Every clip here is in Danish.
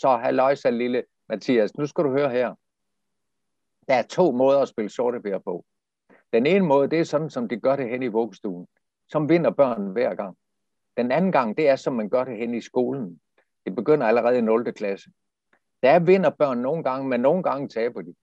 så halløjsa lille Mathias, nu skal du høre her. Der er to måder at spille sortebær på. Den ene måde, det er sådan, som de gør det hen i vuggestuen, som vinder børn hver gang. Den anden gang, det er, som man gør det hen i skolen. Det begynder allerede i 0. klasse. Der vinder børn nogle gange, men nogle gange taber de.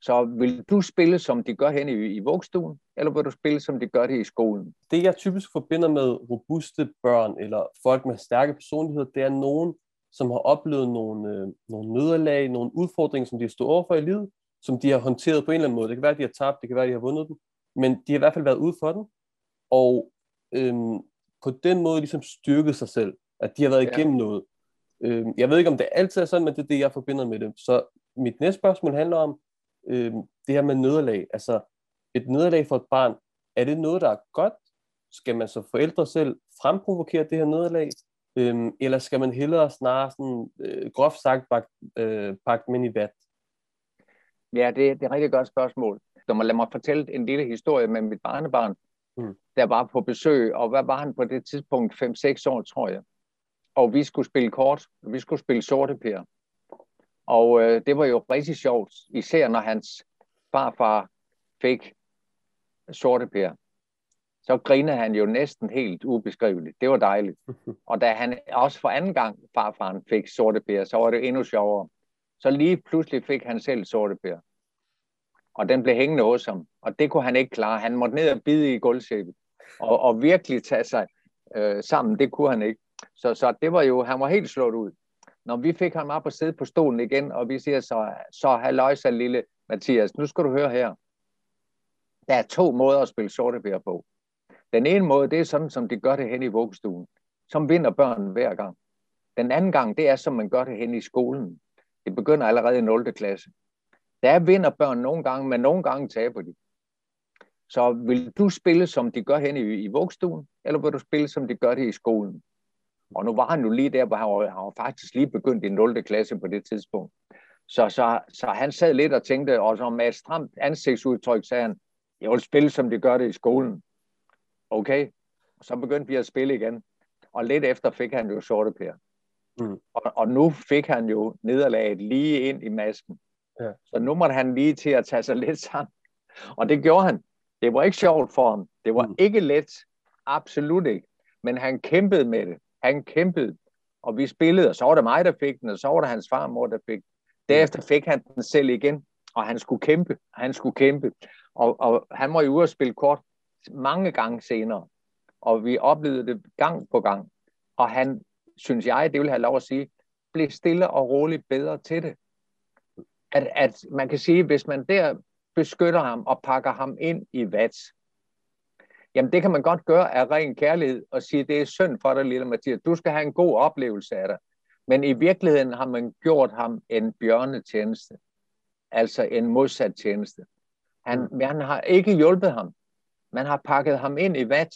Så vil du spille, som de gør hen i, i vuggestuen, eller vil du spille, som de gør det i skolen? Det, jeg typisk forbinder med robuste børn, eller folk med stærke personligheder, det er nogen, som har oplevet nogle, øh, nogle nederlag, nogle udfordringer, som de har stået overfor i livet, som de har håndteret på en eller anden måde. Det kan være, at de har tabt, det kan være, at de har vundet dem, men de har i hvert fald været ude for den, og øhm, på den måde ligesom styrket sig selv, at de har været igennem ja. noget. Øhm, jeg ved ikke, om det altid er sådan, men det er det, jeg forbinder med det. Så mit næste spørgsmål handler om øhm, det her med nederlag. Altså, et nederlag for et barn, er det noget, der er godt? Skal man så forældre selv fremprovokere det her nederlag? Øhm, eller skal man hellere snarere sådan, øh, groft sagt pakke øh, pak dem ind i vat? Ja, det, det er et rigtig godt spørgsmål. Så må lad mig fortælle en lille historie med mit barnebarn, mm. der var på besøg, og hvad var han på det tidspunkt? 5-6 år, tror jeg. Og vi skulle spille kort, vi skulle spille sorte per. Og øh, det var jo rigtig sjovt, især når hans farfar fik sorte per. Så grinede han jo næsten helt ubeskriveligt. Det var dejligt. Og da han også for anden gang farfaren fik sorte per, så var det endnu sjovere. Så lige pludselig fik han selv sorte per. Og den blev hængende hos ham. Og det kunne han ikke klare. Han måtte ned og bide i gulvsæbet. Og, og virkelig tage sig øh, sammen. Det kunne han ikke. Så, så det var jo, han var helt slået ud. Når vi fik ham op og sidde på stolen igen, og vi siger så, så halløjsa lille Mathias, nu skal du høre her. Der er to måder at spille sortebær på. Den ene måde, det er sådan, som de gør det hen i vuggestuen, som vinder børn hver gang. Den anden gang, det er, som man gør det hen i skolen. Det begynder allerede i 0. klasse. Der vinder børn nogle gange, men nogle gange taber de. Så vil du spille, som de gør hen i, i vuggestuen, eller vil du spille, som de gør det i skolen? Og nu var han jo lige der, hvor han var, han var faktisk lige begyndt i 0. klasse på det tidspunkt. Så, så, så han sad lidt og tænkte, og så med et stramt ansigtsudtryk sagde han, jeg vil spille, som de gør det i skolen. Okay, og så begyndte vi at spille igen. Og lidt efter fik han jo sorte pære. Mm. Og, og nu fik han jo nederlaget lige ind i masken. Ja. Så nu måtte han lige til at tage sig lidt sammen. Og det gjorde han. Det var ikke sjovt for ham. Det var mm. ikke let. Absolut ikke. Men han kæmpede med det. Han kæmpede. Og vi spillede, og så var det mig, der fik den, og så var det hans farmor, der fik den. Derefter fik han den selv igen, og han skulle kæmpe. Han skulle kæmpe. Og, og han var jo ude at spille kort mange gange senere. Og vi oplevede det gang på gang. Og han synes jeg, det vil have lov at sige, blev stille og roligt bedre til det. At, at man kan sige, hvis man der beskytter ham og pakker ham ind i vats, jamen det kan man godt gøre af ren kærlighed og sige, det er synd for dig, lille Mathias, du skal have en god oplevelse af det. Men i virkeligheden har man gjort ham en bjørnetjeneste, altså en modsat tjeneste. Han, mm. han har ikke hjulpet ham. Man har pakket ham ind i vat,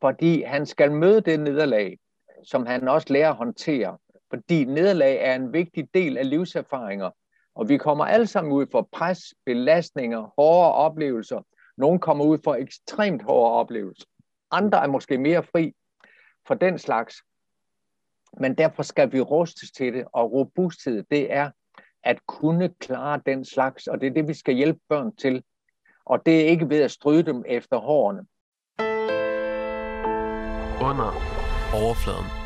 fordi han skal møde det nederlag, som han også lærer at håndtere. Fordi nederlag er en vigtig del af livserfaringer. Og vi kommer alle sammen ud for pres, belastninger, hårde oplevelser. Nogle kommer ud for ekstremt hårde oplevelser. Andre er måske mere fri for den slags. Men derfor skal vi rustes til det, og robusthed, det er at kunne klare den slags, og det er det, vi skal hjælpe børn til. Og det er ikke ved at stryge dem efter hårene. Under overfladen.